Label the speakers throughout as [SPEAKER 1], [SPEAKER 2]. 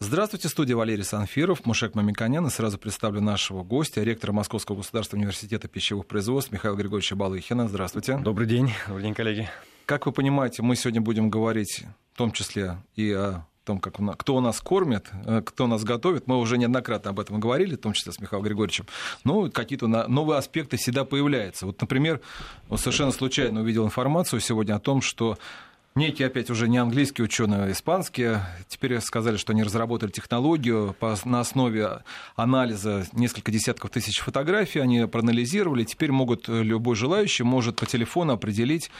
[SPEAKER 1] Здравствуйте, студия Валерий Санфиров, Мушек Мамиканян. И сразу представлю нашего гостя, ректора Московского государственного университета пищевых производств Михаила Григорьевича Балыхина. Здравствуйте.
[SPEAKER 2] Добрый день. Добрый день, коллеги.
[SPEAKER 1] Как вы понимаете, мы сегодня будем говорить в том числе и о том, как, кто у нас кормит, э, кто нас готовит. Мы уже неоднократно об этом говорили, в том числе с Михаилом Григорьевичем. Но какие-то новые аспекты всегда появляются. Вот, например, совершенно случайно увидел информацию сегодня о том, что Некие опять уже не английские ученые, а испанские. Теперь сказали, что они разработали технологию по, на основе анализа несколько десятков тысяч фотографий. Они проанализировали. Теперь могут любой желающий может по телефону определить,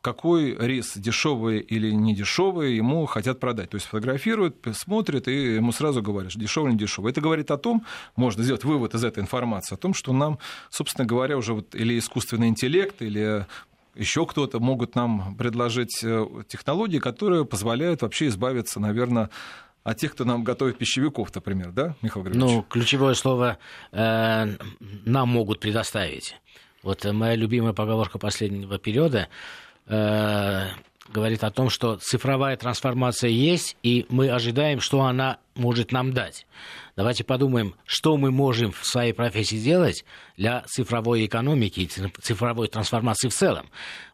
[SPEAKER 1] какой рис дешевый или не дешевый ему хотят продать. То есть фотографируют, смотрят и ему сразу говорят, дешевый или дешевый. Это говорит о том, можно сделать вывод из этой информации, о том, что нам, собственно говоря, уже вот или искусственный интеллект, или еще кто-то могут нам предложить э, технологии, которые позволяют вообще избавиться, наверное, от тех, кто нам готовит пищевиков, например, да, Михаил Григорьевич?
[SPEAKER 3] Ну, ключевое слово э, «нам могут предоставить». Вот моя любимая поговорка последнего периода э, говорит о том, что цифровая трансформация есть, и мы ожидаем, что она может нам дать. Давайте подумаем, что мы можем в своей профессии делать для цифровой экономики и цифровой трансформации в целом.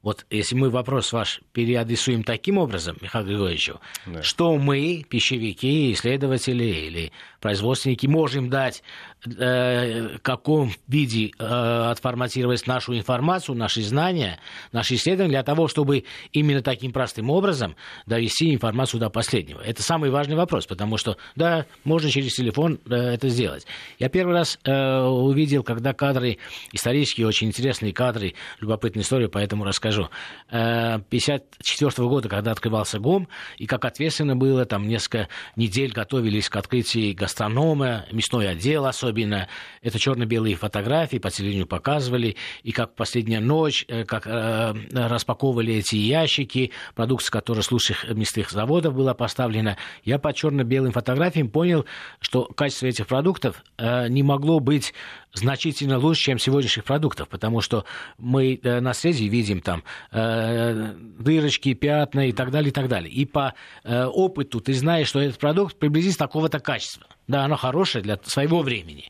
[SPEAKER 3] Вот если мы вопрос ваш переадресуем таким образом, Михаил Григорьевичу, да. что мы, пищевики, исследователи или производственники, можем дать, э, в каком виде э, отформатировать нашу информацию, наши знания, наши исследования для того, чтобы именно таким простым образом довести информацию до последнего. Это самый важный вопрос, потому что, да, можно через телефон э, это сделать. Я первый раз э, увидел, когда кадры, исторические, очень интересные кадры, любопытная история, поэтому расскажу. 1954 э, года, когда открывался ГОМ, и как ответственно было, там несколько недель готовились к открытию гастронома, мясной отдел особенно. Это черно-белые фотографии по телевидению показывали, и как последняя ночь, как распаковывали эти ящики, продукция, которая с лучших мясных заводов была поставлена. Я по черно-белым фотографиям понял, что качество этих продуктов не могло быть значительно лучше, чем сегодняшних продуктов, потому что мы э, на связи видим там э, дырочки, пятна и так далее, и так далее. И по э, опыту ты знаешь, что этот продукт приблизительно такого-то качества. Да, оно хорошее для своего времени,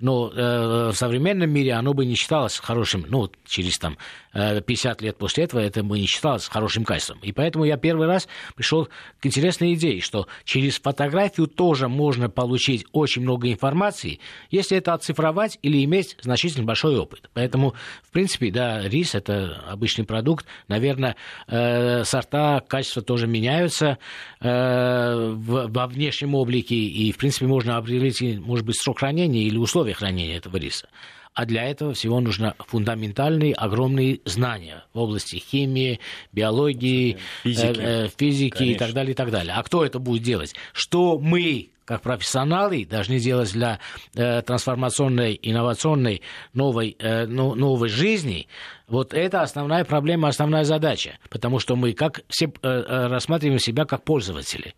[SPEAKER 3] но э, в современном мире оно бы не считалось хорошим, ну, через там 50 лет после этого это бы не считалось хорошим качеством. И поэтому я первый раз пришел к интересной идее, что через фотографию тоже можно получить очень много информации, если это оцифровать или иметь значительно большой опыт. Поэтому, в принципе, да, рис – это обычный продукт. Наверное, э, сорта, качества тоже меняются э, в, во внешнем облике, и, в принципе, можно определить, может быть, срок хранения или условия хранения этого риса. А для этого всего нужно фундаментальные, огромные знания в области химии, биологии, физики, э, э, физики и так далее, и так далее. А кто это будет делать? Что мы как профессионалы должны делать для э, трансформационной, инновационной новой, э, ну, новой жизни, вот это основная проблема, основная задача. Потому что мы как все э, э рассматриваем себя как пользователи.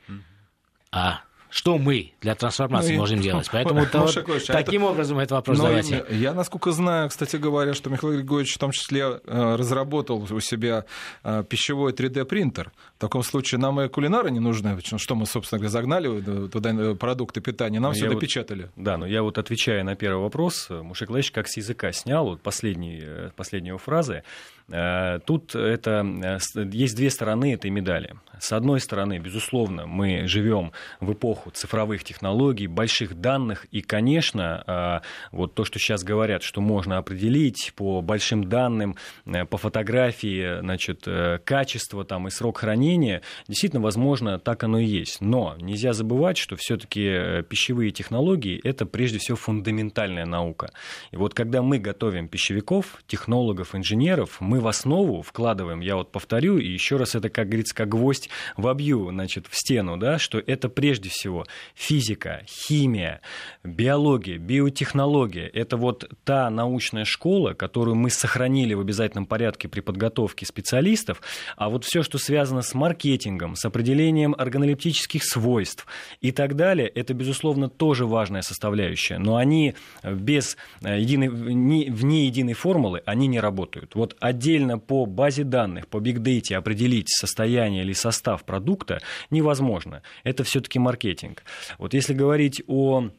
[SPEAKER 3] А что мы для трансформации ну, можем делать. Поэтому то, вот, а таким это... образом этот вопрос задавайте.
[SPEAKER 1] Я, насколько знаю, кстати говоря, что Михаил Григорьевич в том числе э, разработал у себя э, пищевой 3D-принтер. В таком случае нам и кулинары не нужны, что мы, собственно говоря, загнали туда э, продукты питания, нам но все допечатали.
[SPEAKER 2] Вот, да, но я вот отвечая на первый вопрос, Мушек Лаевич как с языка снял вот последний, последние его фразы, Тут это, есть две стороны этой медали. С одной стороны, безусловно, мы живем в эпоху цифровых технологий, больших данных, и, конечно, а, вот то, что сейчас говорят, что можно определить по большим данным, э, по фотографии, значит, э, качество там и срок хранения, действительно, возможно, так оно и есть. Но нельзя забывать, что все-таки э, пищевые технологии – это прежде всего фундаментальная наука. И вот когда мы готовим пищевиков, технологов, инженеров, мы в основу вкладываем, я вот повторю, и еще раз это, как говорится, как гвоздь вобью, значит, в стену, да, что это прежде всего физика, химия, биология, биотехнология. Это вот та научная школа, которую мы сохранили в обязательном порядке при подготовке специалистов, а вот все, что связано с маркетингом, с определением органолептических свойств и так далее, это, безусловно, тоже важная составляющая. Но они без э, единой, вне единой формулы, они не работают. Вот отдельно по базе данных, по бигдейте определить состояние или состав продукта невозможно. Это все-таки маркетинг. маркетинг. Вот если говорить о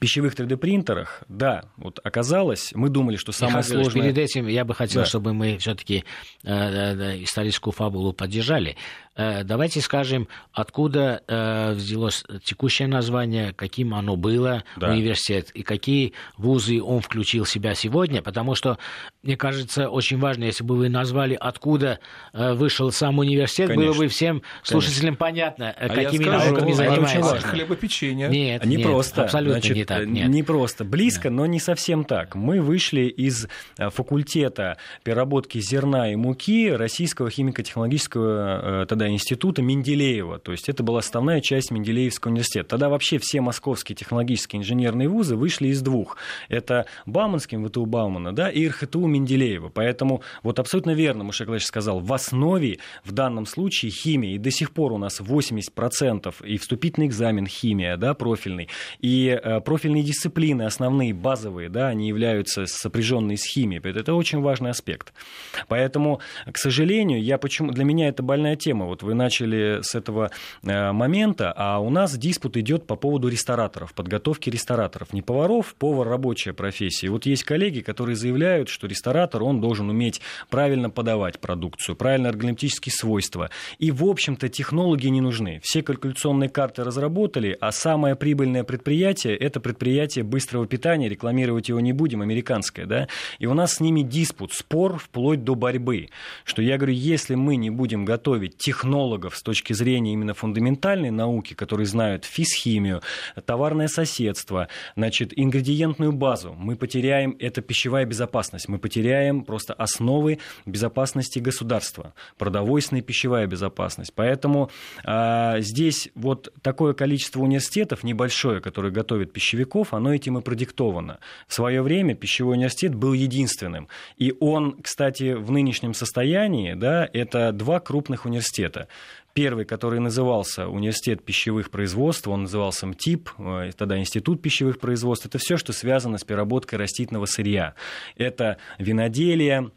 [SPEAKER 2] пищевых 3D-принтерах, да, вот оказалось, мы думали, что самое
[SPEAKER 3] Михаил
[SPEAKER 2] сложное...
[SPEAKER 3] Перед этим я бы хотел,
[SPEAKER 2] да.
[SPEAKER 3] чтобы мы все-таки э, э, историческую фабулу поддержали. Э, давайте скажем, откуда э, взялось текущее название, каким оно было, да. университет, и какие вузы он включил в себя сегодня, потому что, мне кажется, очень важно, если бы вы назвали, откуда э, вышел сам университет, Конечно. было бы всем слушателям Конечно. понятно, а какими науками занимается.
[SPEAKER 1] Хлебопечение.
[SPEAKER 2] Нет, не нет, просто. абсолютно Значит, не так. Нет. Не просто. Близко, да. но не совсем так. Мы вышли из факультета переработки зерна и муки Российского химико-технологического тогда института Менделеева. То есть это была основная часть Менделеевского университета. Тогда вообще все московские технологические инженерные вузы вышли из двух. Это Бауманский ВТУ Баумана да, и РХТУ Менделеева. Поэтому вот абсолютно верно Мушек Владимирович сказал, в основе в данном случае химия. И до сих пор у нас 80% и вступительный экзамен химия, да, профильный, и э, профильные дисциплины основные, базовые, да, они являются сопряженные с химией. Это очень важный аспект. Поэтому, к сожалению, я почему, для меня это больная тема. Вот вы начали с этого э, момента, а у нас диспут идет по поводу рестораторов, подготовки рестораторов. Не поваров, повар рабочая профессия. Вот есть коллеги, которые заявляют, что ресторатор, он должен уметь правильно подавать продукцию, правильно эргонометические свойства. И, в общем-то, технологии не нужны. Все калькуляционные карты разработали, а самое прибыльное предприятие – это предприятие быстрого питания, рекламировать его не будем, американское, да, и у нас с ними диспут, спор вплоть до борьбы, что я говорю, если мы не будем готовить технологии, технологов с точки зрения именно фундаментальной науки, которые знают физхимию, товарное соседство, значит, ингредиентную базу, мы потеряем, это пищевая безопасность, мы потеряем просто основы безопасности государства, продовольственная и пищевая безопасность. Поэтому а, здесь вот такое количество университетов небольшое, которое готовит пищевиков, оно этим и продиктовано. В свое время пищевой университет был единственным. И он, кстати, в нынешнем состоянии, да, это два крупных университета. Первый, который назывался Университет пищевых производств, он назывался МТИП, э, тогда Институт пищевых производств. Это все, что связано с переработкой растительного сырья. Это виноделие,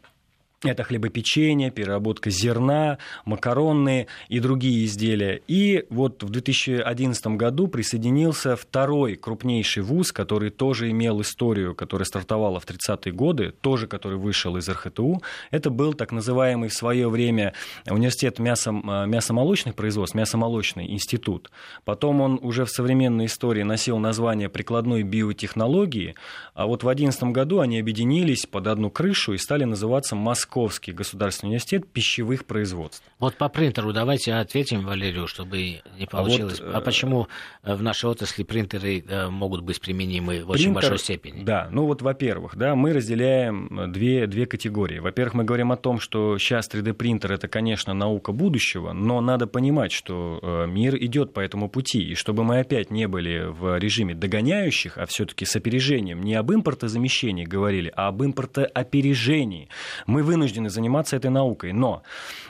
[SPEAKER 2] это хлебопечение, переработка зерна, макаронные и другие изделия. И вот в 2011 году присоединился второй крупнейший вуз, который тоже имел историю, которая стартовала в 30-е годы, тоже который вышел из РХТУ. Это был так называемый в свое время университет мясо, мясомолочных производств, мясомолочный институт. Потом он уже в современной истории носил название прикладной биотехнологии, а вот в 2011 году они объединились под одну крышу и стали называться Москва Московский государственный университет пищевых производств.
[SPEAKER 3] Вот по принтеру давайте ответим Валерию, чтобы не получилось. А, вот, а почему э, в нашей отрасли принтеры э, могут быть применимы в принтер, очень большой степени?
[SPEAKER 2] Да, ну вот, во-первых, да, мы разделяем две, две категории. Во-первых, мы говорим о том, что сейчас 3D-принтер это, конечно, наука будущего, но надо понимать, что э, мир идет по этому пути, и чтобы мы опять не были в режиме догоняющих, а все-таки с опережением, не об импортозамещении говорили, а об импортоопережении. Мы вынуждены вынуждены заниматься этой наукой. Но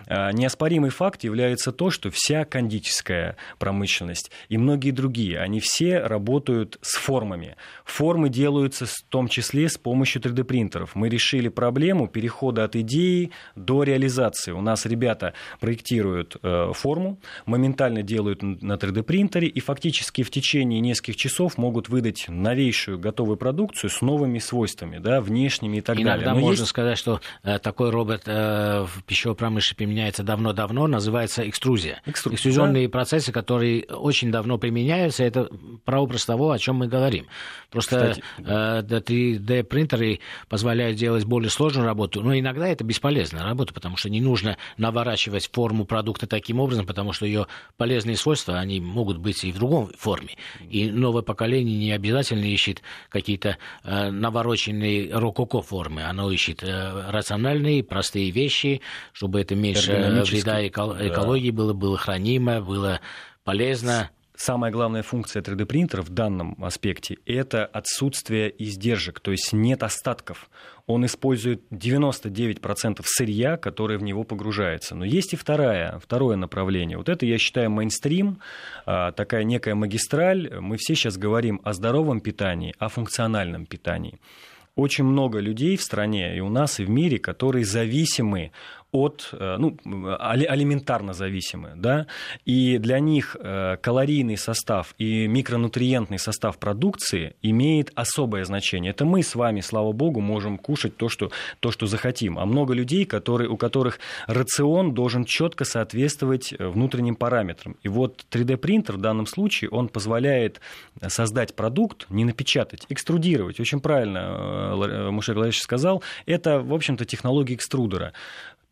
[SPEAKER 2] э, неоспоримый факт является то, что вся кондитерская промышленность и многие другие, они все работают с формами. Формы делаются в том числе с помощью 3D-принтеров. Мы решили проблему перехода от идеи до реализации. У нас ребята проектируют э, форму, моментально делают на 3D-принтере и фактически в течение нескольких часов могут выдать новейшую готовую продукцию с новыми свойствами, да, внешними и так
[SPEAKER 3] Иногда
[SPEAKER 2] далее.
[SPEAKER 3] Но можно есть... сказать, что э, такой такой робот э, в пищевой промышленности применяется давно-давно, называется экструзия. Экстру... Экструзионные да. процессы, которые очень давно применяются, это прообраз того, о чем мы говорим. Просто э, 3D-принтеры позволяют делать более сложную работу, но иногда это бесполезная работа, потому что не нужно наворачивать форму продукта таким образом, потому что ее полезные свойства, они могут быть и в другом форме. И новое поколение не обязательно ищет какие-то э, навороченные рококо формы, оно ищет э, рациональные простые, простые вещи, чтобы это меньше вреда экологии да. было, было хранимо, было полезно.
[SPEAKER 2] Самая главная функция 3D-принтера в данном аспекте – это отсутствие издержек, то есть нет остатков. Он использует 99% сырья, которое в него погружается. Но есть и вторая, второе направление. Вот это, я считаю, мейнстрим, а, такая некая магистраль. Мы все сейчас говорим о здоровом питании, о функциональном питании очень много людей в стране и у нас, и в мире, которые зависимы от, э, ну, алиментарно зависимы, да, и для них э, калорийный состав и микронутриентный состав продукции имеет особое значение. Это мы с вами, слава богу, можем кушать то, что, то, что захотим. А много людей, которые, у которых рацион должен четко соответствовать э, внутренним параметрам. И вот 3D-принтер в данном случае, он позволяет создать продукт, не напечатать, экструдировать. Очень правильно Мушек Владимирович сказал, это, в общем-то, технология экструдера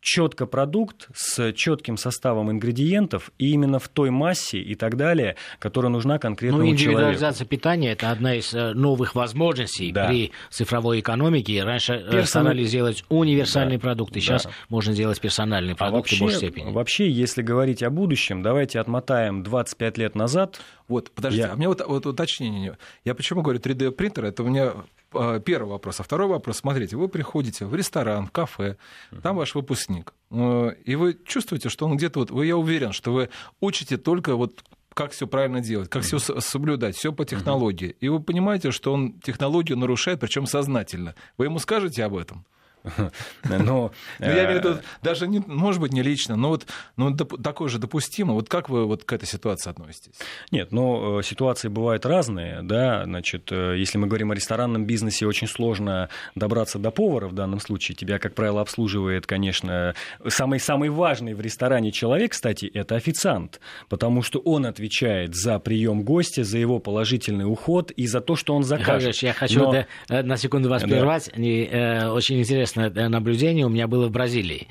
[SPEAKER 2] четко продукт с четким составом ингредиентов и именно в той массе и так далее, которая нужна конкретному
[SPEAKER 3] ну,
[SPEAKER 2] человеку.
[SPEAKER 3] индивидуализация питания – это одна из э, новых возможностей да. при цифровой экономике. Раньше э, Персон... старались сделать универсальные да. продукты, сейчас да. можно сделать персональные продукты а вообще, в большей степени.
[SPEAKER 2] Вообще, если говорить о будущем, давайте отмотаем 25 лет назад.
[SPEAKER 1] Вот, подождите, я... а у меня вот, вот уточнение. Я почему говорю 3D-принтер? Это у меня а, первый вопрос. А второй вопрос, смотрите, вы приходите в ресторан, в кафе, там ваш выпускник, э, и вы чувствуете, что он где-то вот, вы, я уверен, что вы учите только вот как все правильно делать, как все соблюдать, все по технологии. И вы понимаете, что он технологию нарушает, причем сознательно. Вы ему скажете об этом? Но, ну, я имею в виду, э, даже, не, может быть, не лично, но вот ну, такое же допустимо. Вот как вы вот к этой ситуации относитесь?
[SPEAKER 2] Нет, ну, э, ситуации бывают разные, да, значит, э, если мы говорим о ресторанном бизнесе, очень сложно добраться до повара в данном случае. Тебя, как правило, обслуживает, конечно, самый-самый важный в ресторане человек, кстати, это официант, потому что он отвечает за прием гостя, за его положительный уход и за то, что он закажет.
[SPEAKER 3] я хочу Но... да, на секунду вас да. прервать. Не, э, очень интересно интересное наблюдение у меня было в Бразилии.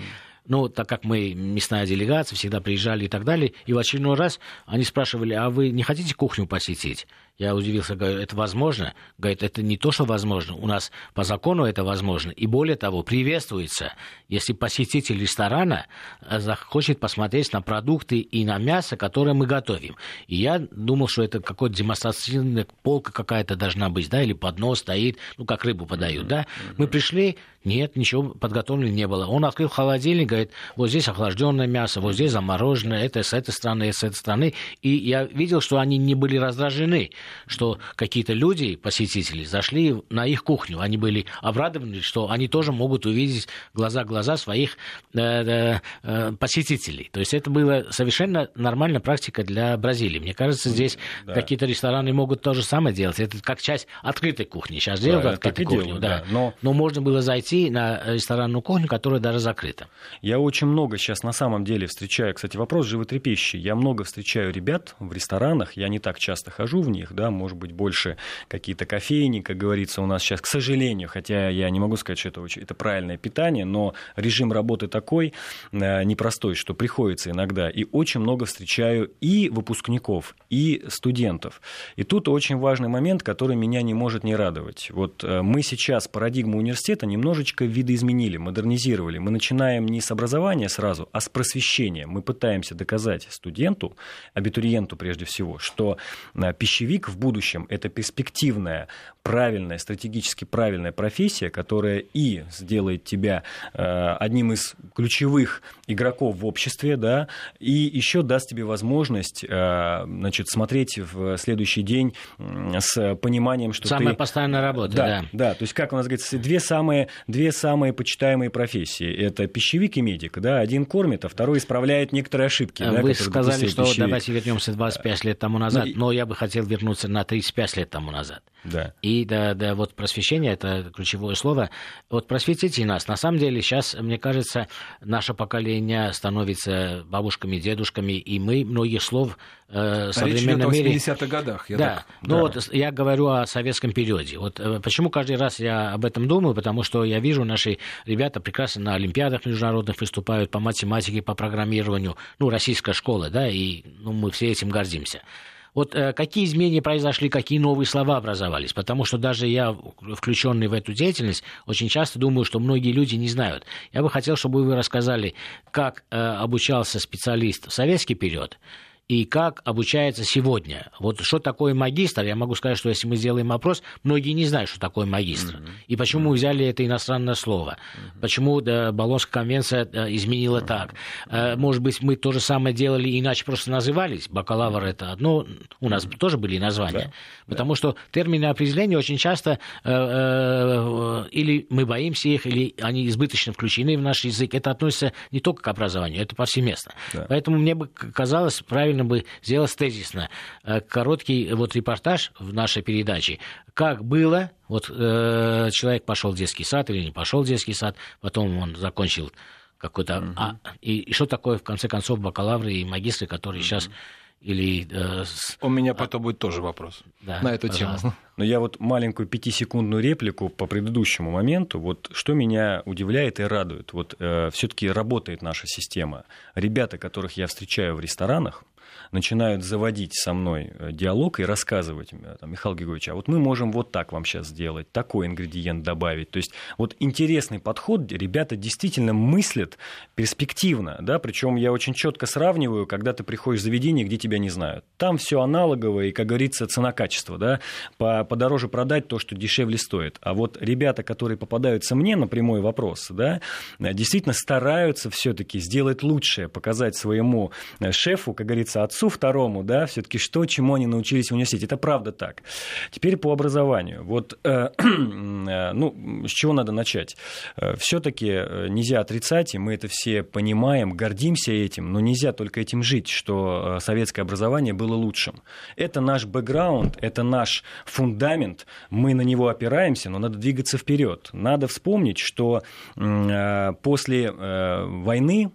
[SPEAKER 3] Ну, так как мы мясная делегация, всегда приезжали и так далее. И в очередной раз они спрашивали, а вы не хотите кухню посетить? Я удивился, говорю, это возможно? Говорит, это не то, что возможно. У нас по закону это возможно. И более того, приветствуется, если посетитель ресторана э, захочет посмотреть на продукты и на мясо, которое мы готовим. И я думал, что это какой-то демонстративная полка какая-то должна быть, да, или поднос стоит, ну, как рыбу подают, да. Мы пришли, нет, ничего подготовлено не было. Он открыл холодильник, говорит, вот здесь охлажденное мясо, вот здесь замороженное, это с этой стороны, это с этой стороны. И я видел, что они не были раздражены что какие-то люди, посетители, зашли на их кухню. Они были обрадованы, что они тоже могут увидеть глаза глаза своих э, э, э, посетителей. То есть это была совершенно нормальная практика для Бразилии. Мне кажется, здесь да. какие-то рестораны могут то же самое делать. Это как часть открытой кухни. Сейчас делают да, открытую кухню, делают, да. да. Но... Но можно было зайти на ресторанную кухню, которая даже закрыта.
[SPEAKER 2] Я очень много сейчас на самом деле встречаю, кстати, вопрос животрепещущий. Я много встречаю ребят в ресторанах, я не так часто хожу в них, да, может быть, больше какие-то кофейни, как говорится, у нас сейчас, к сожалению, хотя я не могу сказать, что это, это правильное питание, но режим работы такой э, непростой, что приходится иногда. И очень много встречаю и выпускников, и студентов. И тут очень важный момент, который меня не может не радовать. Вот э, мы сейчас парадигму университета немножечко видоизменили, модернизировали. Мы начинаем не с образования сразу, а с просвещения. Мы пытаемся доказать студенту, абитуриенту прежде всего, что э, пищевик в будущем это перспективная, правильная, стратегически правильная профессия, которая и сделает тебя э, одним из ключевых игроков в обществе, да, и еще даст тебе возможность э, значит, смотреть в следующий день с пониманием, что
[SPEAKER 3] Самая
[SPEAKER 2] ты...
[SPEAKER 3] постоянная работа,
[SPEAKER 2] да, да. Да, то есть, как у нас говорится, две самые, две самые почитаемые профессии. Это пищевик и медик, да, один кормит, а второй исправляет некоторые ошибки.
[SPEAKER 3] Вы да, сказали, что пищевик. давайте вернемся 25 лет тому назад, ну, но я бы хотел вернуться на 35 лет тому назад.
[SPEAKER 2] Да.
[SPEAKER 3] И да, да, вот просвещение это ключевое слово. Вот просветите нас. На самом деле сейчас, мне кажется, наше поколение становится бабушками, дедушками, и мы многих слов э, в современном мире...
[SPEAKER 1] 80-х годах.
[SPEAKER 3] Я да, так... ну да. вот я говорю о советском периоде. Вот э, почему каждый раз я об этом думаю? Потому что я вижу, наши ребята прекрасно на олимпиадах международных выступают по математике, по программированию. Ну, российская школа, да, и ну, мы все этим гордимся. Вот э, какие изменения произошли, какие новые слова образовались? Потому что даже я, включенный в эту деятельность, очень часто думаю, что многие люди не знают. Я бы хотел, чтобы вы рассказали, как э, обучался специалист в советский период, и как обучается сегодня. Вот что такое магистр, я могу сказать, что если мы сделаем опрос, многие не знают, что такое магистр. Mm-hmm. И почему мы взяли это иностранное слово. Mm-hmm. Почему да, Болонская конвенция да, изменила mm-hmm. так. А, может быть, мы то же самое делали, иначе просто назывались. Бакалавр это одно, у нас mm-hmm. тоже были названия. Да. Потому да. что термины определения очень часто э, э, или мы боимся их, или они избыточно включены в наш язык. Это относится не только к образованию, это повсеместно. Да. Поэтому мне бы казалось правильно бы сделать тезисно э, короткий вот репортаж в нашей передаче, как было, вот э, человек пошел в детский сад или не пошел в детский сад, потом он закончил какой-то... Mm-hmm. А, и, и что такое, в конце концов, бакалавры и магистры, которые mm-hmm. сейчас или... Э,
[SPEAKER 1] с... У меня потом будет тоже вопрос да, на эту пожалуйста. тему.
[SPEAKER 2] Но я вот маленькую пятисекундную реплику по предыдущему моменту. Вот что меня удивляет и радует. Вот э, все-таки работает наша система. Ребята, которых я встречаю в ресторанах, начинают заводить со мной э, диалог и рассказывать, э, там, Михаил Григорьевич, а вот мы можем вот так вам сейчас сделать, такой ингредиент добавить. То есть вот интересный подход, ребята действительно мыслят перспективно, да, причем я очень четко сравниваю, когда ты приходишь в заведение, где тебя не знают. Там все аналоговое и, как говорится, цена-качество, да, по, подороже продать то, что дешевле стоит. А вот ребята, которые попадаются мне на прямой вопрос, да, действительно стараются все-таки сделать лучшее, показать своему э, шефу, как говорится, отцу второму, да, все-таки что, чему они научились в университете. Это правда так. Теперь по образованию. Вот, э, э, ну, с чего надо начать? Э, все-таки э, нельзя отрицать, и мы это все понимаем, гордимся этим, но нельзя только этим жить, что советское образование было лучшим. Это наш бэкграунд, это наш фундамент, мы на него опираемся, но надо двигаться вперед. Надо вспомнить, что э, после э, войны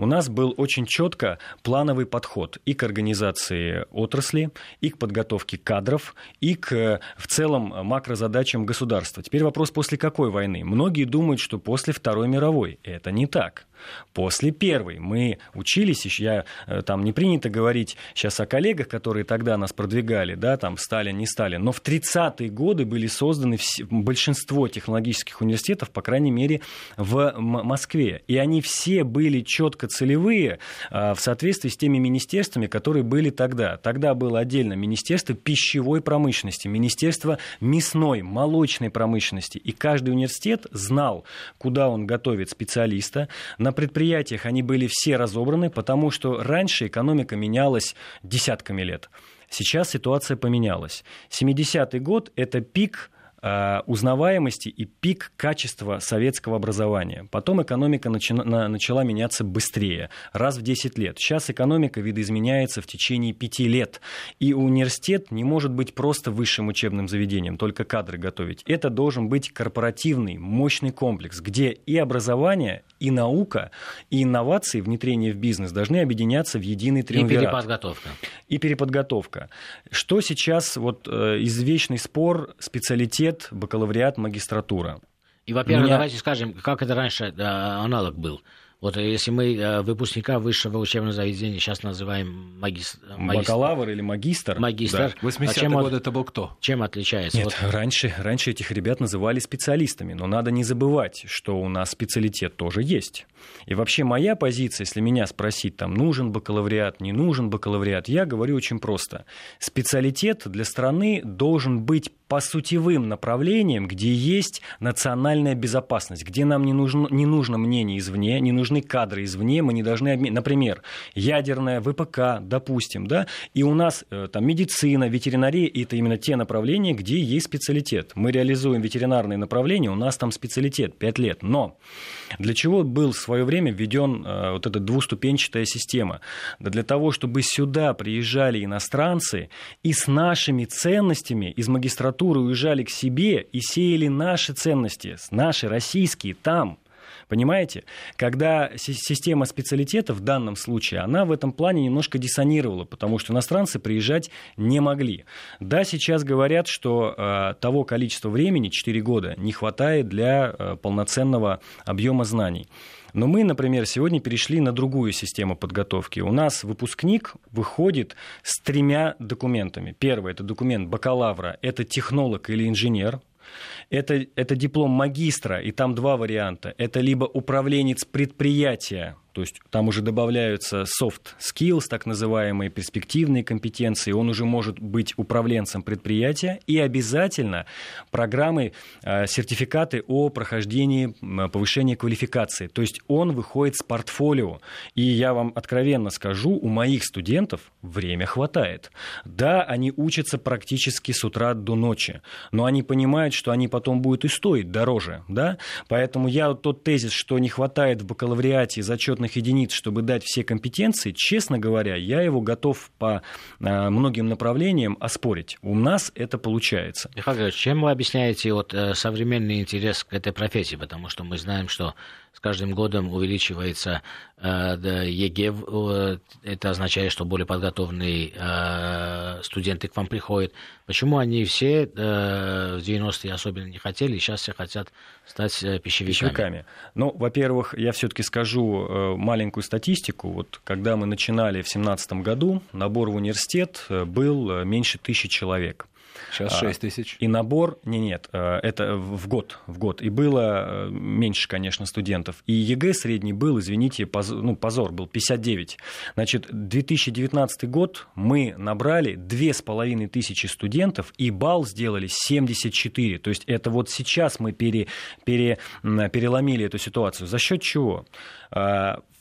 [SPEAKER 2] у нас был очень четко плановый подход и к организации отрасли, и к подготовке кадров, и к в целом макрозадачам государства. Теперь вопрос, после какой войны? Многие думают, что после Второй мировой. Это не так. После первой мы учились, еще я, э, там не принято говорить сейчас о коллегах, которые тогда нас продвигали, да, там Сталин, не Сталин, но в 30-е годы были созданы все, большинство технологических университетов, по крайней мере, в Москве. И они все были четко целевые а, в соответствии с теми министерствами, которые были тогда. Тогда было отдельно Министерство пищевой промышленности, Министерство мясной, молочной промышленности. И каждый университет знал, куда он готовит специалиста, на на предприятиях они были все разобраны, потому что раньше экономика менялась десятками лет. Сейчас ситуация поменялась. 70-й год – это пик узнаваемости и пик качества советского образования. Потом экономика начала, начала меняться быстрее, раз в 10 лет. Сейчас экономика видоизменяется в течение 5 лет. И университет не может быть просто высшим учебным заведением, только кадры готовить. Это должен быть корпоративный, мощный комплекс, где и образование, и наука, и инновации, внедрение в бизнес должны объединяться в единый триумвират.
[SPEAKER 3] И переподготовка.
[SPEAKER 2] И переподготовка. Что сейчас, вот э, извечный спор, специалитет университет, бакалавриат, магистратура.
[SPEAKER 3] И, во-первых, Меня... давайте скажем, как это раньше да, аналог был. Вот если мы э, выпускника высшего учебного заведения сейчас называем магистр...
[SPEAKER 2] Бакалавр или магистр.
[SPEAKER 3] Магистр.
[SPEAKER 1] Да. 80-е а годы это был кто?
[SPEAKER 3] Чем отличается?
[SPEAKER 2] Нет, вот... раньше, раньше этих ребят называли специалистами, но надо не забывать, что у нас специалитет тоже есть. И вообще моя позиция, если меня спросить, там, нужен бакалавриат, не нужен бакалавриат, я говорю очень просто. Специалитет для страны должен быть по сутевым направлениям, где есть национальная безопасность, где нам не нужно, не нужно мнение извне, не нужны кадры извне, мы не должны обмен... Например, ядерная ВПК, допустим, да, и у нас э, там медицина, ветеринария, это именно те направления, где есть специалитет. Мы реализуем ветеринарные направления, у нас там специалитет 5 лет. Но для чего был в свое время введен э, вот эта двуступенчатая система? Да для того, чтобы сюда приезжали иностранцы и с нашими ценностями из магистратуры культуры уезжали к себе и сеяли наши ценности, наши российские там. Понимаете? Когда система специалитета в данном случае, она в этом плане немножко диссонировала, потому что иностранцы приезжать не могли. Да, сейчас говорят, что э, того количества времени, 4 года, не хватает для э, полноценного объема знаний. Но мы, например, сегодня перешли на другую систему подготовки. У нас выпускник выходит с тремя документами. Первый – это документ бакалавра, это технолог или инженер, это, это диплом магистра, и там два варианта. Это либо управленец предприятия, То есть там уже добавляются soft skills, так называемые перспективные компетенции. Он уже может быть управленцем предприятия и обязательно программы, э, сертификаты о прохождении повышения квалификации. То есть он выходит с портфолио. И я вам откровенно скажу, у моих студентов время хватает. Да, они учатся практически с утра до ночи, но они понимают, что они потом будут и стоить дороже. Да? Поэтому я тот тезис, что не хватает в бакалавриате зачетных единиц, чтобы дать все компетенции, честно говоря, я его готов по а, многим направлениям оспорить. У нас это получается.
[SPEAKER 3] Михаил Григорьевич, чем вы объясняете вот, э, современный интерес к этой профессии? Потому что мы знаем, что с каждым годом увеличивается э, ЕГЭ. Э, это означает, что более подготовленные э, студенты к вам приходят. Почему они все в 90-е особенно не хотели, и сейчас все хотят стать пищевиками? пищевиками.
[SPEAKER 2] Ну, во-первых, я все-таки скажу маленькую статистику. Вот когда мы начинали в 2017 году, набор в университет был меньше тысячи человек.
[SPEAKER 1] Сейчас 6 а, тысяч.
[SPEAKER 2] И набор, не, нет, э, это в год, в год. И было э, меньше, конечно, студентов. И ЕГЭ средний был, извините, позор, ну, позор был 59. Значит, 2019 год мы набрали 2500 студентов, и балл сделали 74. То есть это вот сейчас мы пере, пере, переломили эту ситуацию. За счет чего?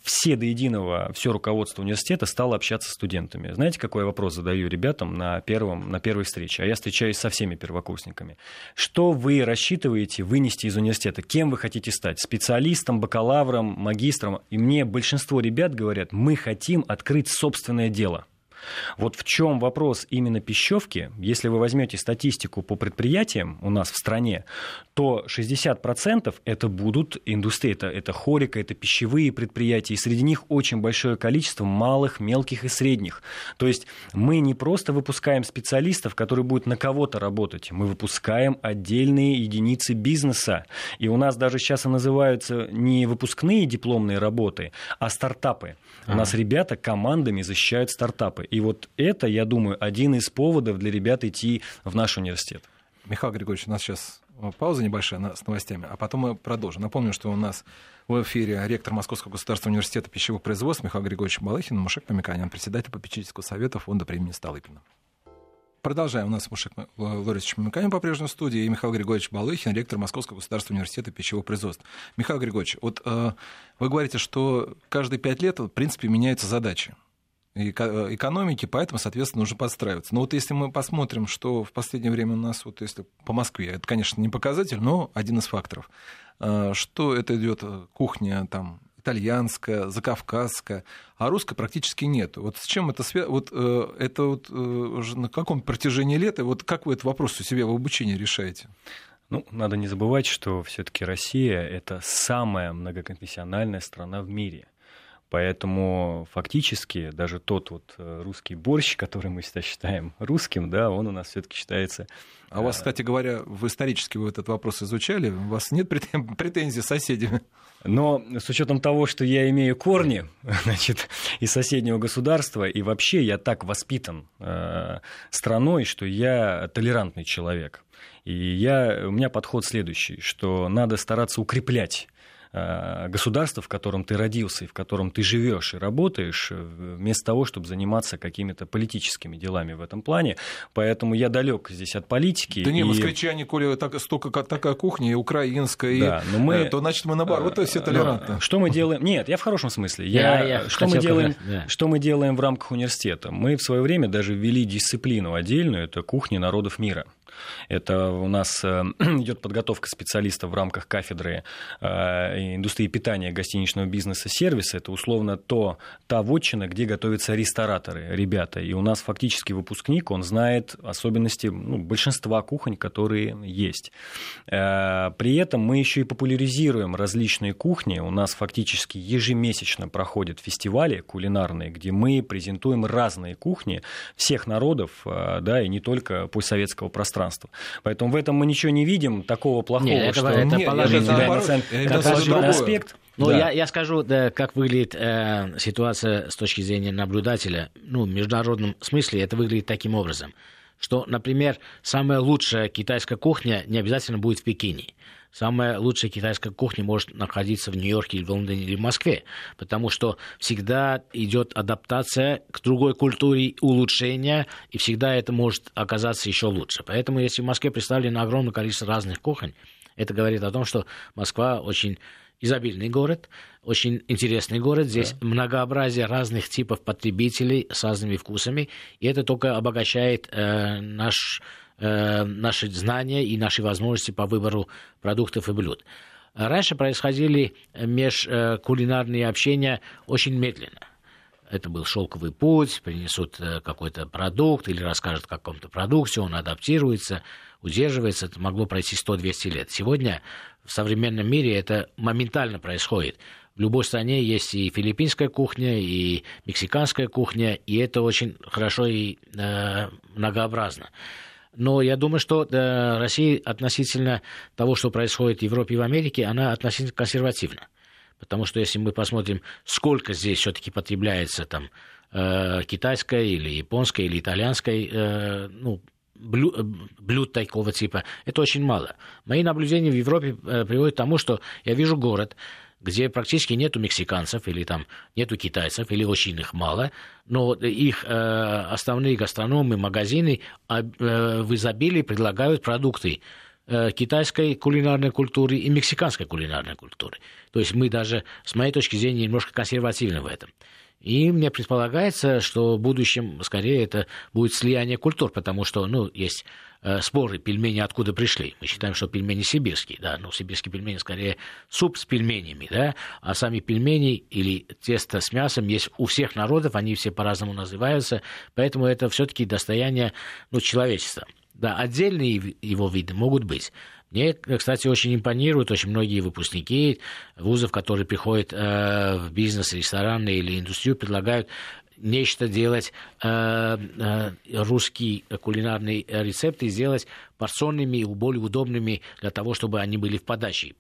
[SPEAKER 2] Все до единого, все руководство университета стало общаться с студентами. Знаете, какой я вопрос задаю ребятам на, первом, на первой встрече? А я встречаюсь со всеми первокурсниками. Что вы рассчитываете вынести из университета? Кем вы хотите стать? Специалистом, бакалавром, магистром? И мне большинство ребят говорят, мы хотим открыть собственное дело. Вот в чем вопрос именно пищевки, если вы возьмете статистику по предприятиям у нас в стране, то 60% это будут индустрии, это, это хорика, это пищевые предприятия, и среди них очень большое количество малых, мелких и средних. То есть мы не просто выпускаем специалистов, которые будут на кого-то работать, мы выпускаем отдельные единицы бизнеса. И у нас даже сейчас и называются не выпускные дипломные работы, а стартапы. У нас ребята командами защищают стартапы. И вот это, я думаю, один из поводов для ребят идти в наш университет.
[SPEAKER 1] Михаил Григорьевич, у нас сейчас пауза небольшая с новостями, а потом мы продолжим. Напомню, что у нас в эфире ректор Московского государственного университета пищевых производств Михаил Григорьевич Балыхин, Мушек Помиканян, председатель попечительского совета фонда премии Столыпина. Продолжаем. У нас Мушек Лорисович Мамиканин по-прежнему в студии и Михаил Григорьевич Балыхин, ректор Московского государственного университета пищевого производства. Михаил Григорьевич, вот э, вы говорите, что каждые пять лет, в принципе, меняются задачи экономики, поэтому, соответственно, нужно подстраиваться. Но вот если мы посмотрим, что в последнее время у нас, вот если по Москве, это, конечно, не показатель, но один из факторов, э, что это идет э, кухня там итальянская, закавказская, а русской практически нет. Вот с чем это связано? Вот э, это вот уже на каком протяжении лет, и вот как вы этот вопрос у себя в обучении решаете?
[SPEAKER 2] Ну, надо не забывать, что все-таки Россия это самая многоконфессиональная страна в мире. Поэтому фактически даже тот вот э, русский борщ, который мы сейчас считаем русским, да, он у нас все-таки считается.
[SPEAKER 1] А у вас, э, кстати говоря, в исторически вы этот вопрос изучали? У вас нет претензий с соседями?
[SPEAKER 2] Но с учетом того, что я имею корни значит, из соседнего государства, и вообще я так воспитан э, страной, что я толерантный человек. И я, у меня подход следующий, что надо стараться укреплять Э, государства, в котором ты родился и в котором ты живешь и работаешь, э, вместо того, чтобы заниматься какими-то политическими делами в этом плане. Поэтому я далек здесь от политики.
[SPEAKER 1] Да и... не, москвичане, коли так, столько такая кухня, и украинская, да, и, но мы... то значит мы наоборот то все толерантны.
[SPEAKER 2] Что мы делаем? Нет, я в хорошем смысле. Я... Я, я что, мы делаем... Да. что мы делаем в рамках университета? Мы в свое время даже ввели дисциплину отдельную, это кухня народов мира. Это у нас э, идет подготовка специалистов в рамках кафедры э, индустрии питания, гостиничного бизнеса, сервиса. Это условно то, та вотчина, где готовятся рестораторы, ребята. И у нас фактически выпускник, он знает особенности ну, большинства кухонь, которые есть. Э, при этом мы еще и популяризируем различные кухни. У нас фактически ежемесячно проходят фестивали кулинарные, где мы презентуем разные кухни всех народов, да, и не только постсоветского пространства пространства. Поэтому в этом мы ничего не видим такого плохого,
[SPEAKER 3] Нет,
[SPEAKER 2] что
[SPEAKER 3] это, это положительный,
[SPEAKER 2] это положительный аспект.
[SPEAKER 3] Ну, да. я, я скажу, да, как выглядит э, ситуация с точки зрения наблюдателя. Ну, в международном смысле это выглядит таким образом, что, например, самая лучшая китайская кухня не обязательно будет в Пекине. Самая лучшая китайская кухня может находиться в Нью-Йорке, или в Лондоне, или в Москве, потому что всегда идет адаптация к другой культуре, улучшение, и всегда это может оказаться еще лучше. Поэтому, если в Москве представлено огромное количество разных кухонь, это говорит о том, что Москва очень изобильный город, очень интересный город. Здесь да. многообразие разных типов потребителей с разными вкусами, и это только обогащает э, наш Э, наши знания и наши возможности по выбору продуктов и блюд. Раньше происходили межкулинарные общения очень медленно. Это был шелковый путь, принесут э, какой-то продукт или расскажут о каком-то продукте, он адаптируется, удерживается. Это могло пройти 100-200 лет. Сегодня в современном мире это моментально происходит. В любой стране есть и филиппинская кухня, и мексиканская кухня, и это очень хорошо и э, многообразно. Но я думаю, что э, Россия относительно того, что происходит в Европе и в Америке, она относительно консервативна. Потому что если мы посмотрим, сколько здесь все-таки потребляется там э, китайской или японской или итальянской э, ну, блюд, блюд такого типа, это очень мало. Мои наблюдения в Европе приводят к тому, что я вижу город, где практически нету мексиканцев или там нету китайцев, или очень их мало, но их э, основные гастрономы, магазины э, в изобилии предлагают продукты э, китайской кулинарной культуры и мексиканской кулинарной культуры. То есть мы даже, с моей точки зрения, немножко консервативны в этом. И мне предполагается, что в будущем, скорее, это будет слияние культур, потому что, ну, есть э, споры, пельмени откуда пришли. Мы считаем, что пельмени сибирские, да, но сибирские пельмени скорее суп с пельменями, да, а сами пельмени или тесто с мясом есть у всех народов, они все по-разному называются, поэтому это все-таки достояние, ну, человечества. Да, отдельные его виды могут быть. Мне, кстати, очень импонируют очень многие выпускники вузов, которые приходят э, в бизнес, рестораны или индустрию, предлагают нечто делать, э, э, русские кулинарные рецепты сделать порционными и более удобными для того, чтобы они были в подаче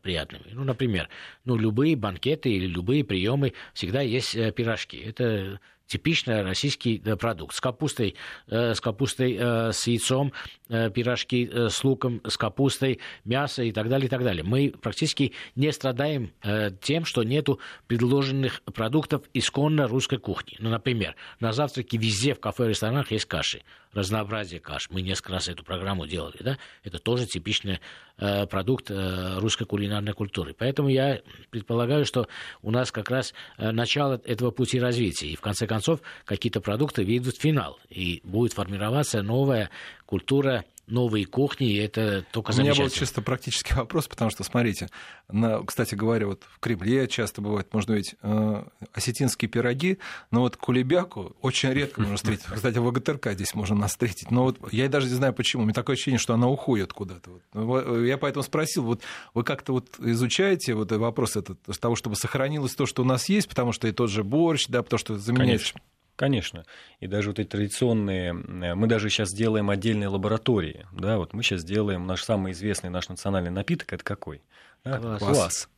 [SPEAKER 3] приятными. Ну, например, ну, любые банкеты или любые приемы всегда есть э, пирожки. Это типичный российский продукт. С капустой, э, с капустой, э, с яйцом, э, пирожки с луком, с капустой, мясо и так далее, и так далее. Мы практически не страдаем тем, что нету предложенных продуктов исконно русской кухни. Ну, например, на завтраке везде в кафе и ресторанах есть каши, разнообразие каш. Мы несколько раз эту программу делали, да? Это тоже типичный продукт русской кулинарной культуры. Поэтому я предполагаю, что у нас как раз начало этого пути развития. И в конце концов какие-то продукты выйдут в финал, и будет формироваться новая культура новые кухни, и это только
[SPEAKER 1] У меня был чисто практический вопрос, потому что, смотрите, на, кстати говоря, вот в Кремле часто бывает, можно ведь э, осетинские пироги, но вот кулебяку очень редко можно встретить. Кстати, в ВГТРК здесь можно нас встретить. Но вот я даже не знаю почему. У меня такое ощущение, что она уходит куда-то. Вот. Я поэтому спросил, вот вы как-то вот изучаете вот вопрос этот, с того, чтобы сохранилось то, что у нас есть, потому что и тот же борщ, да, потому что заменяется
[SPEAKER 2] Конечно. Конечно. И даже вот эти традиционные, мы даже сейчас делаем отдельные лаборатории. Да, вот мы сейчас делаем наш самый известный наш национальный напиток, это какой? Да, Квас. Квас.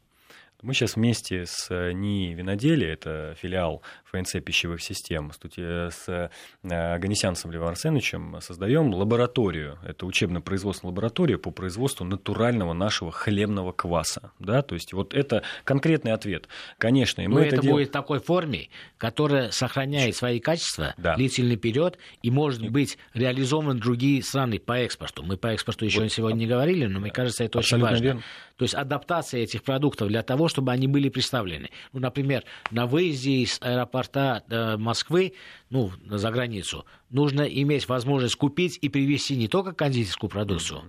[SPEAKER 2] Мы сейчас вместе с э, НИИ винодели, это филиал ФНЦ пищевых систем, с э, Аганесянцем Львом Арсеновичем создаем лабораторию. Это учебно-производственная лаборатория по производству натурального нашего хлебного кваса. Да? То есть вот это конкретный ответ. Конечно,
[SPEAKER 3] и мы Но это, это дел... будет в такой форме, которая сохраняет свои качества да. длительный период и может быть реализован в другие страны по экспорту. Мы по экспорту еще вот. сегодня не говорили, но мне кажется, это Абсолютно очень важно. Верно. То есть адаптация этих продуктов для того, чтобы они были представлены. Ну, например, на выезде из аэропорта э, Москвы, ну, за границу, нужно иметь возможность купить и привезти не только кондитерскую продукцию,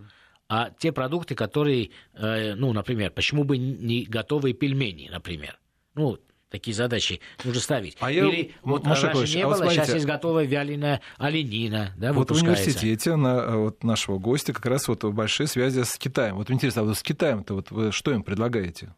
[SPEAKER 3] а те продукты, которые, э, ну, например, почему бы не готовые пельмени, например. Ну, такие задачи нужно ставить. А Или я... вот Маша раньше не а было, смотрите, сейчас есть готовая вяленая оленина, да,
[SPEAKER 1] Вот в университете на, вот нашего гостя как раз вот большие связи с Китаем. Вот интересно, а вот с Китаем-то вот вы что им предлагаете?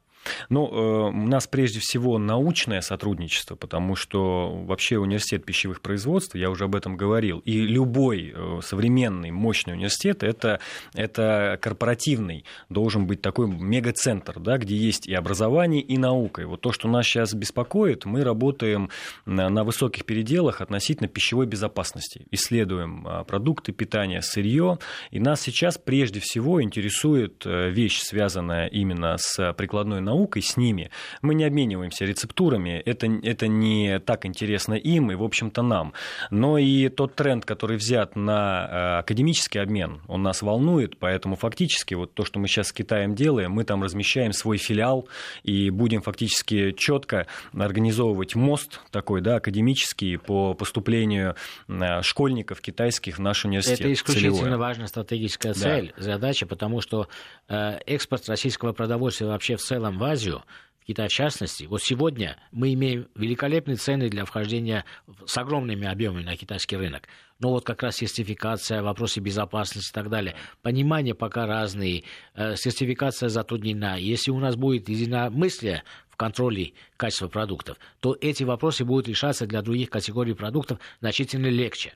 [SPEAKER 2] Ну, э, у нас прежде всего научное сотрудничество, потому что вообще университет пищевых производств, я уже об этом говорил, и любой э, современный мощный университет это, это корпоративный, должен быть такой мегацентр, да, где есть и образование, и наука. И вот то, что нас сейчас беспокоит, мы работаем на, на высоких переделах относительно пищевой безопасности, исследуем а, продукты питания, сырье, и нас сейчас прежде всего интересует э, вещь, связанная именно с прикладной наукой, с ними. Мы не обмениваемся рецептурами, это, это не так интересно им и, в общем-то, нам. Но и тот тренд, который взят на э, академический обмен, он нас волнует, поэтому фактически вот то, что мы сейчас с Китаем делаем, мы там размещаем свой филиал и будем фактически четко организовывать мост такой, да, академический по поступлению э, школьников китайских в наш университет.
[SPEAKER 3] Это исключительно целевое. важная стратегическая цель, да. задача, потому что э, экспорт российского продовольствия вообще в целом в Азию Китай в частности. Вот сегодня мы имеем великолепные цены для вхождения с огромными объемами на китайский рынок. Но вот как раз сертификация, вопросы безопасности и так далее. Понимание пока разные, э, сертификация затруднена. Если у нас будет единомыслие в контроле качества продуктов, то эти вопросы будут решаться для других категорий продуктов значительно легче.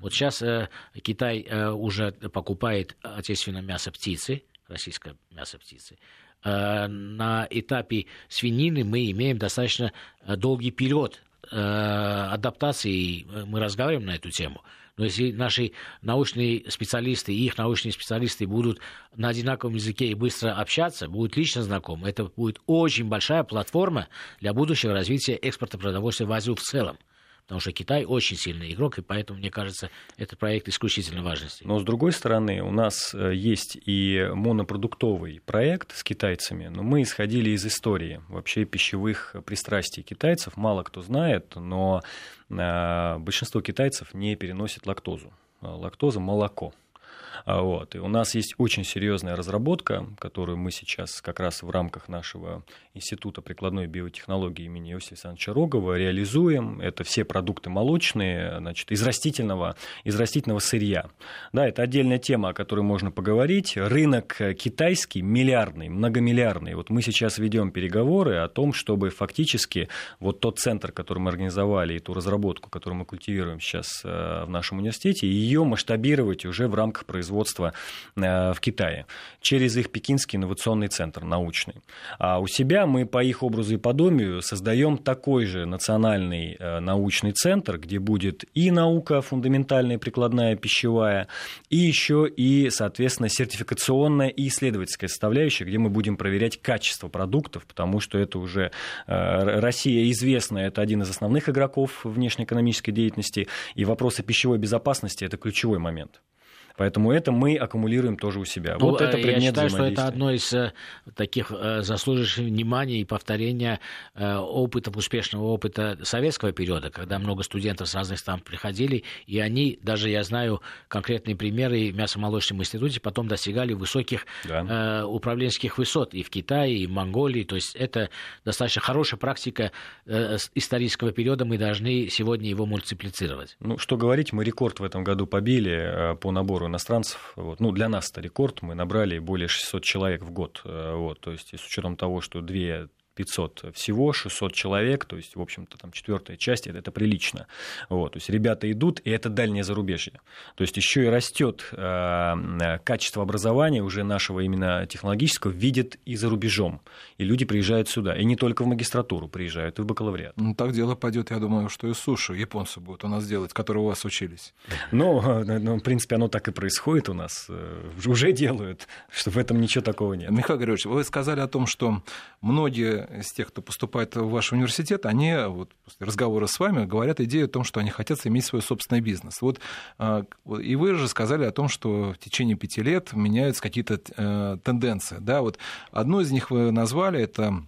[SPEAKER 3] Вот сейчас э, Китай э, уже покупает отечественное мясо птицы, российское мясо птицы. Э, на этапе свинины мы имеем достаточно э, долгий период э, адаптации, мы разговариваем на эту тему. Но если наши научные специалисты и их научные специалисты будут на одинаковом языке и быстро общаться, будут лично знакомы, это будет очень большая платформа для будущего развития экспорта продовольствия в Азию в целом потому что Китай очень сильный игрок, и поэтому, мне кажется, этот проект исключительно важности.
[SPEAKER 2] Но, с другой стороны, у нас э, есть и монопродуктовый проект с китайцами, но мы исходили из истории вообще пищевых пристрастий китайцев. Мало кто знает, но э, большинство китайцев не переносит лактозу. Лактоза – молоко – вот. И у нас есть очень серьезная разработка, которую мы сейчас как раз в рамках нашего Института прикладной биотехнологии имени Иосифа Александровича Рогова реализуем. Это все продукты молочные значит, из, растительного, из растительного сырья. Да, это отдельная тема, о которой можно поговорить. Рынок китайский миллиардный, многомиллиардный. Вот мы сейчас ведем переговоры о том, чтобы фактически вот тот центр, который мы организовали, и ту разработку, которую мы культивируем сейчас э, в нашем университете, ее масштабировать уже в рамках производства производства э, в Китае через их Пекинский инновационный центр научный. А у себя мы по их образу и подобию создаем такой же национальный э, научный центр, где будет и наука фундаментальная, прикладная, пищевая, и еще и, соответственно, сертификационная и исследовательская составляющая, где мы будем проверять качество продуктов, потому что это уже э, Россия известна, это один из основных игроков внешнеэкономической деятельности, и вопросы пищевой безопасности – это ключевой момент. Поэтому это мы аккумулируем тоже у себя.
[SPEAKER 3] Ну, вот это предмет Я считаю, что это одно из э, таких э, заслуживающих внимания и повторения э, опыта, успешного опыта советского периода, когда много студентов с разных стран приходили, и они, даже я знаю конкретные примеры в мясомолочном институте, потом достигали высоких да. управленческих высот и в Китае, и в Монголии. То есть это достаточно хорошая практика исторического периода, мы должны сегодня его мультиплицировать.
[SPEAKER 2] Ну, что говорить, мы рекорд в этом году побили по набору набору иностранцев. Вот. Ну, для нас это рекорд. Мы набрали более 600 человек в год. Э, вот. То есть, с учетом того, что две 500 всего, 600 человек, то есть, в общем-то, там четвертая часть, это, это прилично. Вот, то есть ребята идут, и это дальнее зарубежье. То есть еще и растет э, качество образования уже нашего именно технологического, видят и за рубежом. И люди приезжают сюда. И не только в магистратуру приезжают, и в бакалавриат.
[SPEAKER 1] Ну, так дело пойдет, я думаю, что и суши японцы будут у нас делать, которые у вас учились.
[SPEAKER 2] Ну, ну, в принципе, оно так и происходит у нас. Э, уже делают, что в этом ничего такого нет.
[SPEAKER 1] Михаил Григорьевич, вы сказали о том, что многие из тех, кто поступает в ваш университет, они вот, после разговора с вами говорят идею о том, что они хотят иметь свой собственный бизнес. Вот, а, и вы же сказали о том, что в течение пяти лет меняются какие-то э, тенденции. Да? Вот одну из них вы назвали, это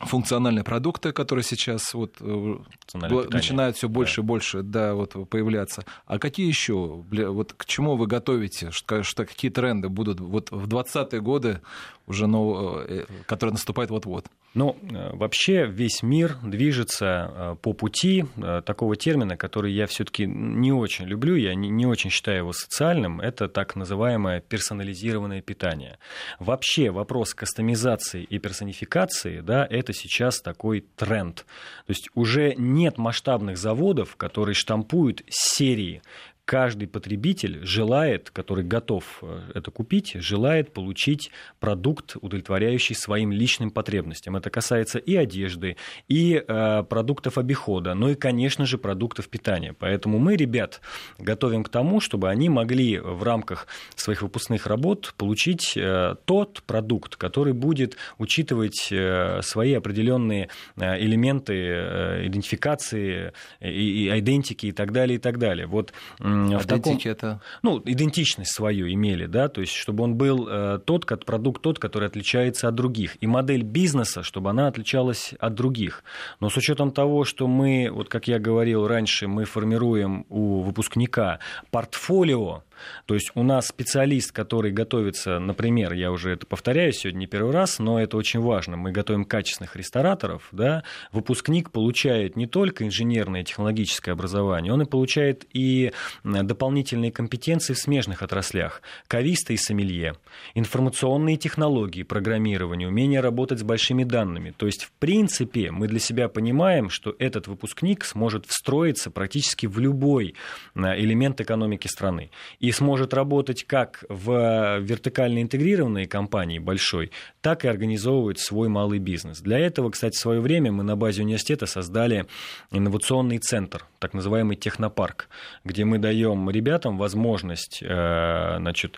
[SPEAKER 1] функциональные продукты, которые сейчас вот э, начинают все больше да. и больше да, вот, появляться. А какие еще? Вот к чему вы готовите? Что, что какие тренды будут вот в 20-е годы уже, новые, э, которые наступают вот-вот?
[SPEAKER 2] Ну, э, вообще весь мир движется э, по пути э, такого термина, который я все-таки не очень люблю, я не очень считаю его социальным, это так называемое персонализированное питание. Вообще вопрос кастомизации и персонификации, да, это сейчас такой тренд. То есть уже нет масштабных заводов, которые штампуют серии каждый потребитель желает, который готов э, это купить, желает получить продукт, удовлетворяющий своим личным потребностям. Это касается и одежды, и э, продуктов обихода, ну и, конечно же, продуктов питания. Поэтому мы, ребят, готовим к тому, чтобы они могли в рамках своих выпускных работ получить э, тот продукт, который будет учитывать э, свои определенные э, элементы э, идентификации и, и идентики и так далее, и так далее. Вот
[SPEAKER 1] в таком... это?
[SPEAKER 2] Ну, идентичность свою имели, да, то есть чтобы он был э, тот, как продукт тот, который отличается от других. И модель бизнеса, чтобы она отличалась от других. Но с учетом того, что мы, вот как я говорил раньше, мы формируем у выпускника портфолио, то есть у нас специалист, который готовится, например, я уже это повторяю сегодня не первый раз, но это очень важно, мы готовим качественных рестораторов, да, выпускник получает не только инженерное и технологическое образование, он и получает и дополнительные компетенции в смежных отраслях, кависта и сомелье, информационные технологии, программирование, умение работать с большими данными. То есть, в принципе, мы для себя понимаем, что этот выпускник сможет встроиться практически в любой элемент экономики страны и сможет работать как в вертикально интегрированной компании большой, так и организовывать свой малый бизнес. Для этого, кстати, в свое время мы на базе университета создали инновационный центр, так называемый технопарк, где мы даем ребятам возможность э, значит,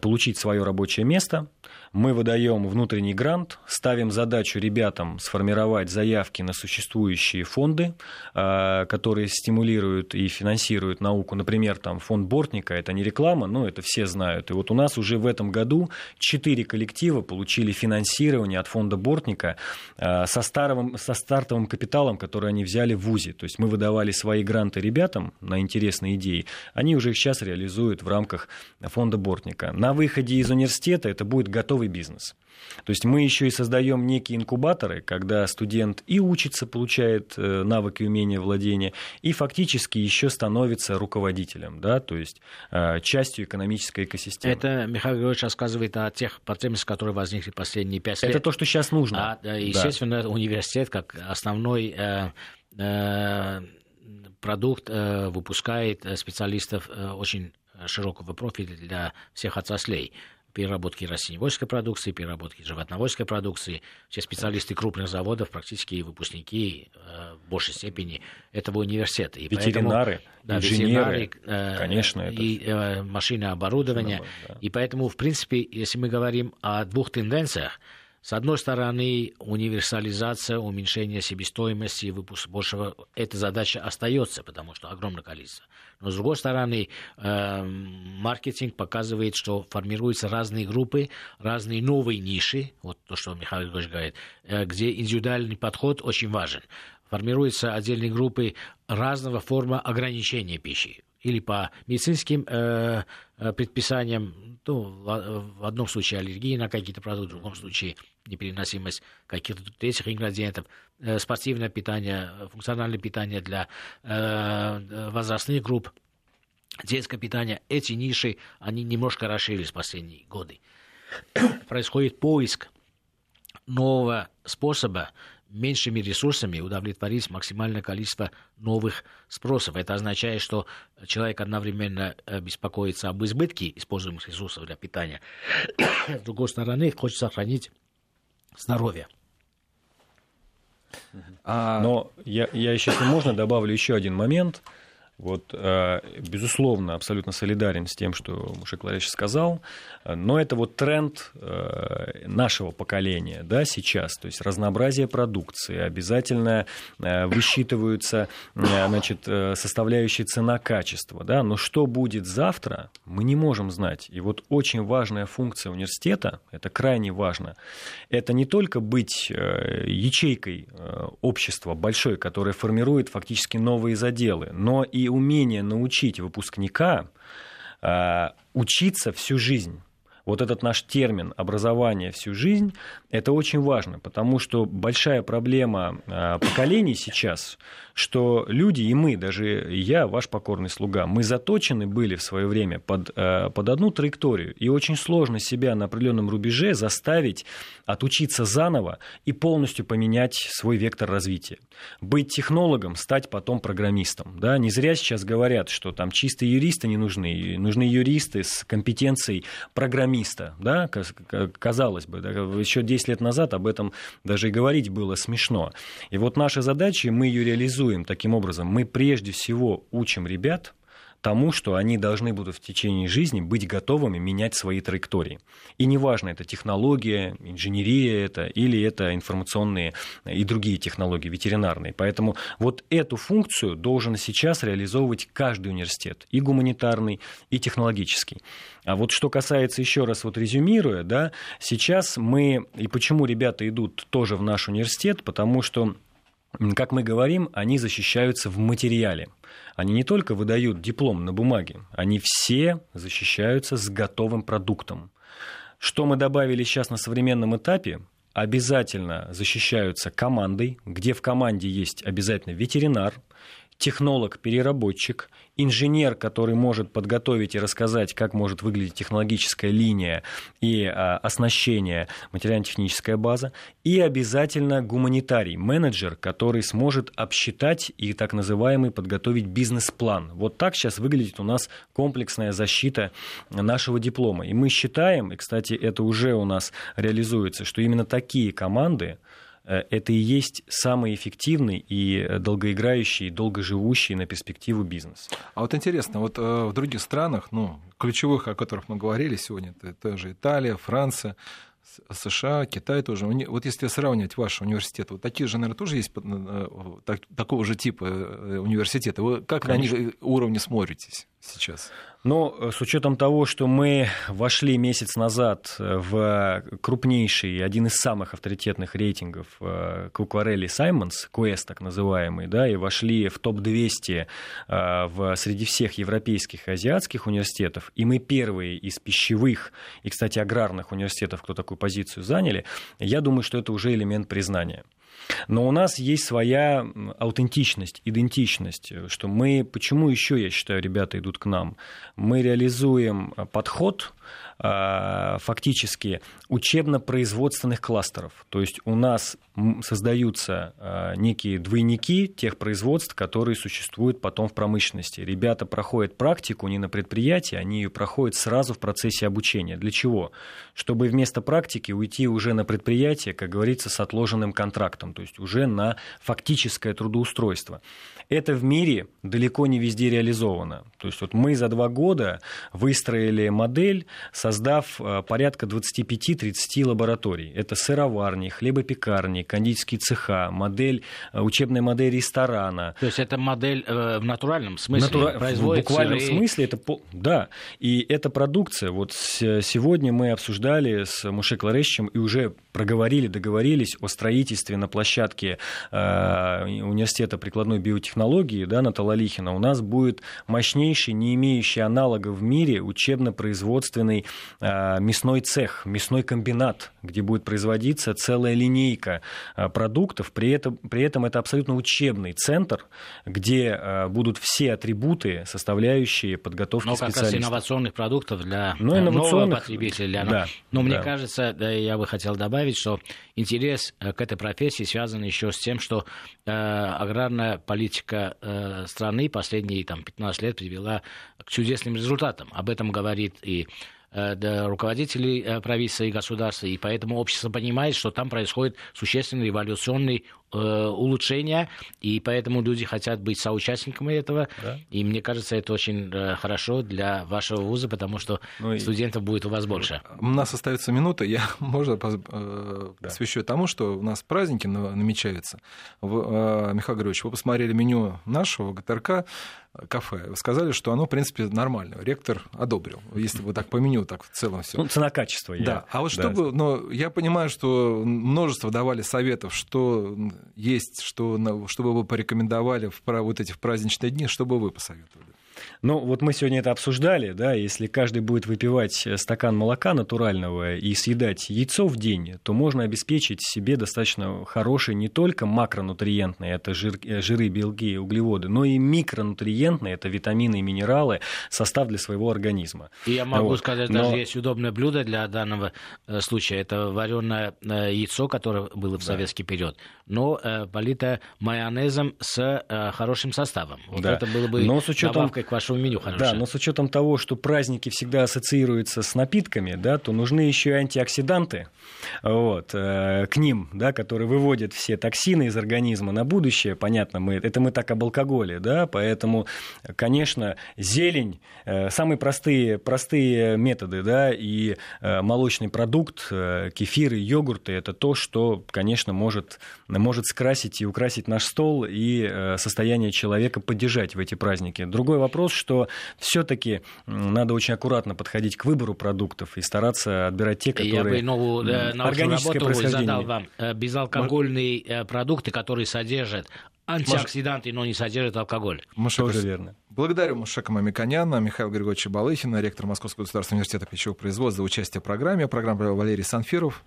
[SPEAKER 2] получить свое рабочее место, мы выдаем внутренний грант, ставим задачу ребятам сформировать заявки на существующие фонды, э, которые стимулируют и финансируют науку. Например, там фонд Бортника, это не реклама, но это все знают. И вот у нас уже в этом году четыре коллектива получили финансирование от фонда Бортника э, со, старым, со стартовым капиталом, который они взяли в ВУЗе. То есть мы выдавали свои гранты ребятам на интересные идеи. Они уже их сейчас реализуют в рамках фонда Бортника. На выходе из университета это будет готовый бизнес. То есть мы еще и создаем некие инкубаторы, когда студент и учится, получает э, навыки и умения владения, и фактически еще становится руководителем, да, то есть э, частью экономической экосистемы.
[SPEAKER 3] Это Михаил Григорьевич рассказывает о тех потребностях, которые возникли последние пять лет.
[SPEAKER 2] Это то, что сейчас нужно.
[SPEAKER 3] А, естественно, да. университет как основной э, продукт выпускает специалистов очень широкого профиля для всех отраслей переработки растениеводческой продукции, переработки животноводческой продукции. Все специалисты крупных заводов, практически выпускники э, в большей степени этого университета.
[SPEAKER 2] И ветеринары, поэтому, да, инженеры, ветеринары,
[SPEAKER 3] э, конечно. Это... И э, машины оборудования. Да. И поэтому, в принципе, если мы говорим о двух тенденциях, с одной стороны, универсализация, уменьшение себестоимости, выпуск большего, эта задача остается, потому что огромное количество. Но с другой стороны, э, маркетинг показывает, что формируются разные группы, разные новые ниши, вот то, что Михаил Григорьевич говорит, э, где индивидуальный подход очень важен. Формируются отдельные группы разного форма ограничения пищи или по медицинским э, э предписаниям, ну, в одном случае аллергия на какие-то продукты, в другом случае непереносимость каких-то третьих ингредиентов, э, спортивное питание, функциональное питание для э, возрастных групп, детское питание. Эти ниши, они немножко расширились в последние годы. Происходит поиск нового способа меньшими ресурсами удовлетворить максимальное количество новых спросов. Это означает, что человек одновременно э, беспокоится об избытке используемых ресурсов для питания. С другой стороны, хочет сохранить здоровье.
[SPEAKER 2] А... Но я, я еще, если можно, добавлю еще один момент – вот, э, безусловно, абсолютно солидарен с тем, что Мушек Ларич сказал, но это вот тренд э, нашего поколения да, сейчас, то есть разнообразие продукции, обязательно э, высчитываются значит, составляющие цена-качество, да, но что будет завтра, мы не можем знать. И вот очень важная функция университета, это крайне важно, это не только быть ячейкой общества большой, которая формирует фактически новые заделы, но и умение научить выпускника э, учиться всю жизнь. Вот этот наш термин образование всю жизнь, это очень важно, потому что большая проблема а, поколений сейчас, что люди и мы, даже я, ваш покорный слуга, мы заточены были в свое время под, а, под одну траекторию, и очень сложно себя на определенном рубеже заставить отучиться заново и полностью поменять свой вектор развития. Быть технологом, стать потом программистом. Да? Не зря сейчас говорят, что там чистые юристы не нужны, нужны юристы с компетенцией программиста. Да? Казалось бы, да? еще 10 лет назад об этом даже и говорить было смешно. И вот наша задача, мы ее реализуем таким образом. Мы прежде всего учим ребят тому, что они должны будут в течение жизни быть готовыми менять свои траектории. И неважно, это технология, инженерия это, или это информационные и другие технологии, ветеринарные. Поэтому вот эту функцию должен сейчас реализовывать каждый университет, и гуманитарный, и технологический. А вот что касается, еще раз вот резюмируя, да, сейчас мы, и почему ребята идут тоже в наш университет, потому что как мы говорим, они защищаются в материале. Они не только выдают диплом на бумаге, они все защищаются с готовым продуктом. Что мы добавили сейчас на современном этапе? Обязательно защищаются командой, где в команде есть обязательно ветеринар, технолог-переработчик, инженер, который может подготовить и рассказать, как может выглядеть технологическая линия и а, оснащение, материально-техническая база, и обязательно гуманитарий, менеджер, который сможет обсчитать и так называемый подготовить бизнес-план. Вот так сейчас выглядит у нас комплексная защита нашего диплома. И мы считаем, и, кстати, это уже у нас реализуется, что именно такие команды, это и есть самый эффективный и долгоиграющий, и долгоживущий на перспективу бизнес.
[SPEAKER 1] А вот интересно, вот э, в других странах, ну, ключевых, о которых мы говорили сегодня, это тоже Италия, Франция, США, Китай тоже. Вот если сравнивать ваш университет, вот такие же, наверное, тоже есть э, так, такого же типа университеты. Вы как Конечно. на них уровне смотритесь сейчас?
[SPEAKER 2] Но э, с учетом того, что мы вошли месяц назад э, в крупнейший, один из самых авторитетных рейтингов Кукварелли Саймонс, Quest так называемый, да, и вошли в топ-200 э, в, среди всех европейских и азиатских университетов, и мы первые из пищевых и, кстати, аграрных университетов, кто такую позицию заняли, я думаю, что это уже элемент признания. Но у нас есть своя аутентичность, идентичность, что мы, почему еще, я считаю, ребята идут к нам? Мы реализуем подход, а, фактически учебно-производственных кластеров. То есть у нас создаются а, некие двойники тех производств, которые существуют потом в промышленности. Ребята проходят практику не на предприятии, они ее проходят сразу в процессе обучения. Для чего? Чтобы вместо практики уйти уже на предприятие, как говорится, с отложенным контрактом, то есть уже на фактическое трудоустройство. Это в мире далеко не везде реализовано. То есть вот мы за два года выстроили модель, создав э, порядка 25-30 лабораторий. Это сыроварни, хлебопекарни, кондитерские цеха, модель, э, учебная модель ресторана.
[SPEAKER 3] То есть это модель э, в натуральном смысле Натура...
[SPEAKER 2] производится? В буквальном и... смысле это... Да. И эта продукция, вот сегодня мы обсуждали с Муше Кларещем и уже проговорили, договорились о строительстве на площадке университета прикладной биотехнологии технологии да, на Талалихина у нас будет мощнейший, не имеющий аналога в мире учебно-производственный э, мясной цех, мясной комбинат, где будет производиться целая линейка э, продуктов. При этом, при этом это абсолютно учебный центр, где э, будут все атрибуты, составляющие подготовки Но специалистов.
[SPEAKER 3] как раз инновационных продуктов для ну, инновационных... нового потребителя. Для... Да, Но да. мне кажется, да, я бы хотел добавить, что интерес к этой профессии связан еще с тем, что э, аграрная политика э, страны последние там, 15 лет привела к чудесным результатам. Об этом говорит и э, руководителей э, правительства и государства, и поэтому общество понимает, что там происходит существенный революционный Э, улучшения, и поэтому люди хотят быть соучастниками этого. Да. И мне кажется, это очень э, хорошо для вашего вуза, потому что ну, студентов будет у вас больше.
[SPEAKER 1] У нас остается минута, я, можно, э, да. посвящу тому, что у нас праздники намечаются. Михаил Григорьевич, вы посмотрели меню нашего ГТРК, кафе. Вы сказали, что оно, в принципе, нормальное. Ректор одобрил, если вы так по меню, так в целом все.
[SPEAKER 2] Ну, цена-качество.
[SPEAKER 1] Да. А вот чтобы, но я понимаю, что множество давали советов, что есть, что, чтобы вы порекомендовали в вот эти в праздничные дни, что бы вы посоветовали?
[SPEAKER 2] Ну, вот мы сегодня это обсуждали, да, если каждый будет выпивать стакан молока натурального и съедать яйцо в день, то можно обеспечить себе достаточно хороший не только макронутриентный, это жир, э, жиры, белки, углеводы, но и микронутриентный, это витамины и минералы, состав для своего организма.
[SPEAKER 3] И я могу вот. сказать, но... даже есть удобное блюдо для данного э, случая, это вареное э, яйцо, которое было в да. советский период, но политое майонезом с хорошим составом. Вот да. это было бы но с учетом... добавкой к вашему меню
[SPEAKER 2] хорошее. Да, но с учетом того, что праздники всегда ассоциируются с напитками, да, то нужны еще и антиоксиданты вот, э, к ним, да, которые выводят все токсины из организма на будущее. Понятно, мы, это мы так об алкоголе, да, поэтому, конечно, зелень, э, самые простые, простые методы, да, и э, молочный продукт, кефиры, йогурты, это то, что, конечно, может, может скрасить и украсить наш стол и состояние человека поддержать в эти праздники. Другой вопрос, что все-таки надо очень аккуратно подходить к выбору продуктов и стараться отбирать те, которые... Я
[SPEAKER 3] бы новую э, работу задал вам. Э, безалкогольные э, продукты, которые содержат антиоксиданты, но не содержат алкоголь.
[SPEAKER 1] Маша, Тоже верно. Благодарю Мушека Мамиканяна, Михаила Григорьевича Балыхина, ректор Московского государственного университета пищевого производства за участие в программе. Программа Валерий Санфиров.